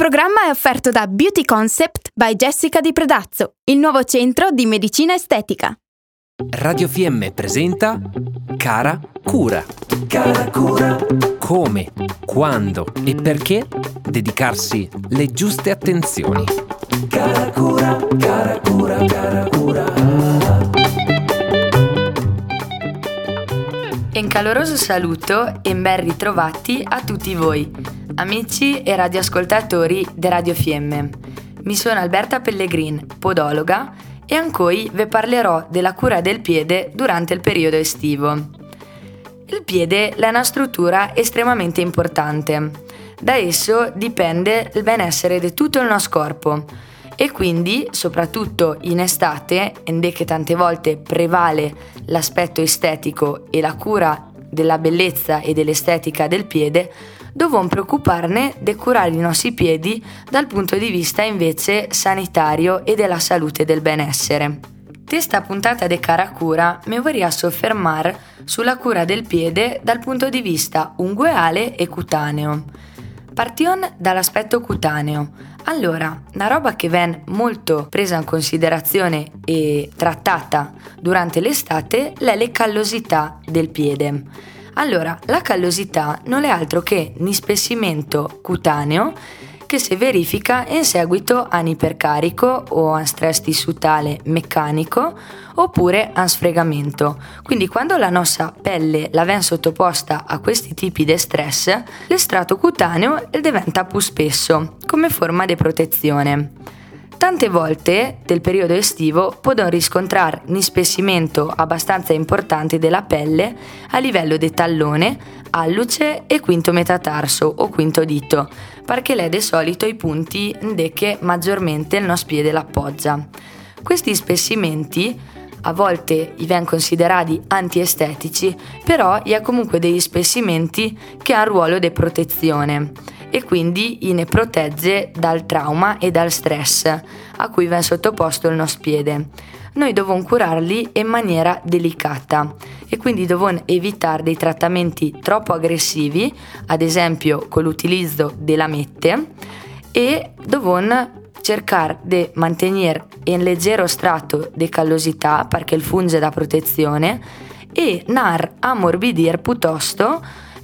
programma è offerto da Beauty Concept by Jessica Di Predazzo, il nuovo centro di medicina estetica. Radio FM presenta Cara Cura. Cara Cura. Come, quando e perché dedicarsi le giuste attenzioni. Cara Cura, cara Cura, cara Cura. Un caloroso saluto e ben ritrovati a tutti voi, amici e radioascoltatori di Radio FM. Mi sono Alberta Pellegrin, podologa e ancora vi parlerò della cura del piede durante il periodo estivo. Il piede è una struttura estremamente importante. Da esso dipende il benessere di tutto il nostro corpo e quindi, soprattutto in estate, in che tante volte prevale l'aspetto estetico e la cura della bellezza e dell'estetica del piede, dobbiamo preoccuparne di curare i nostri piedi dal punto di vista invece sanitario e della salute del benessere. Questa puntata di Cara Cura mi vorrei soffermare sulla cura del piede dal punto di vista ungueale e cutaneo. Partion dall'aspetto cutaneo. Allora, una roba che viene molto presa in considerazione e trattata durante l'estate è le callosità del piede. Allora, la callosità non è altro che un ispessimento cutaneo che si verifica in seguito a un ipercarico o a stress tissutale meccanico oppure a sfregamento. Quindi quando la nostra pelle la viene sottoposta a questi tipi di stress, l'estratto cutaneo diventa più spesso come forma di protezione. Tante volte del periodo estivo possono riscontrare un ispessimento abbastanza importante della pelle a livello di tallone, alluce e quinto metatarso o quinto dito, perché è di solito i punti che maggiormente il nostro piede l'appoggia. Questi ispessimenti a volte i vengono considerati antiestetici, però hi ha comunque degli spessimenti che hanno ruolo di protezione e quindi ne protegge dal trauma e dal stress a cui viene sottoposto il nostro piede. Noi dobbiamo curarli in maniera delicata e quindi dobbiamo evitare dei trattamenti troppo aggressivi, ad esempio con l'utilizzo della mette, e dobbiamo cercare di mantenere in leggero strato di callosità perché il funge da protezione e nar ammorbidir piuttosto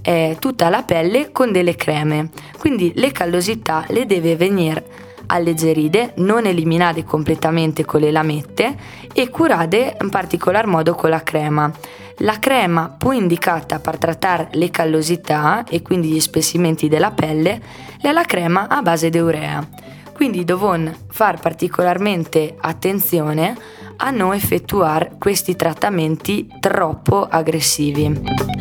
eh, tutta la pelle con delle creme. Quindi le callosità le deve venire alleggerite, non eliminate completamente con le lamette e curate in particolar modo con la crema. La crema più indicata per trattare le callosità e quindi gli spessimenti della pelle è la crema a base di urea. Quindi dobbiamo fare particolarmente attenzione a non effettuare questi trattamenti troppo aggressivi.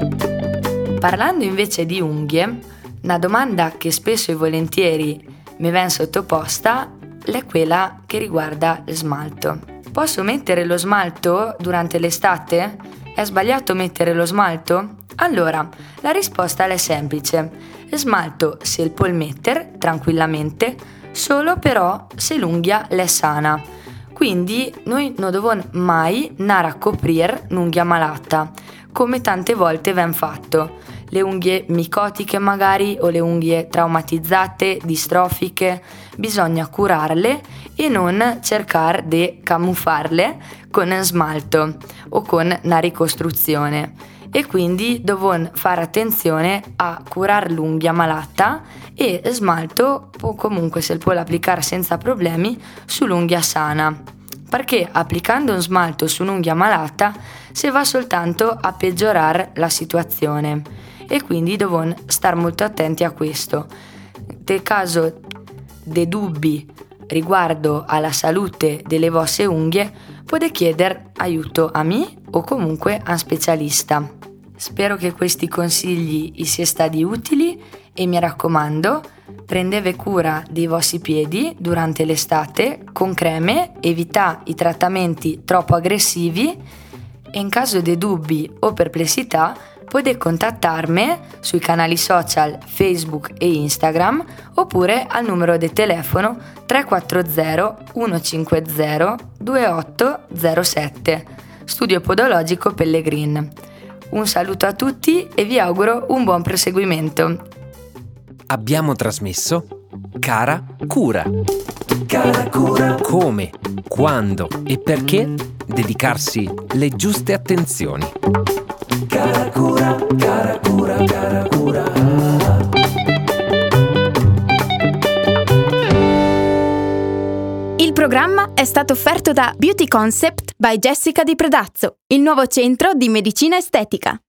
Parlando invece di unghie, una domanda che spesso e volentieri mi viene sottoposta è quella che riguarda lo smalto. Posso mettere lo smalto durante l'estate? È sbagliato mettere lo smalto? Allora, la risposta è semplice. Smalto si può mettere tranquillamente, solo però se l'unghia è sana. Quindi noi non dobbiamo mai andare a coprire un'unghia malata, come tante volte viene fatto le unghie micotiche magari o le unghie traumatizzate, distrofiche, bisogna curarle e non cercare di camuffarle con smalto o con una ricostruzione. E quindi dobbiamo fare attenzione a curare l'unghia malata e smalto o comunque se può applicare senza problemi sull'unghia sana. Perché applicando un smalto su un'unghia malata si va soltanto a peggiorare la situazione e quindi dobbiamo stare molto attenti a questo. Nel caso dei dubbi riguardo alla salute delle vostre unghie, potete chiedere aiuto a me o comunque a un specialista. Spero che questi consigli vi siano stati utili e mi raccomando, prendete cura dei vostri piedi durante l'estate con creme, evitate i trattamenti troppo aggressivi e in caso di dubbi o perplessità potete contattarmi sui canali social Facebook e Instagram oppure al numero di telefono 340 150 2807 Studio Podologico Pellegrin. Un saluto a tutti e vi auguro un buon proseguimento. Abbiamo trasmesso Cara Cura. Cara Cura. Come, quando e perché dedicarsi le giuste attenzioni. Programma è stato offerto da Beauty Concept by Jessica Di Predazzo, il nuovo centro di medicina estetica.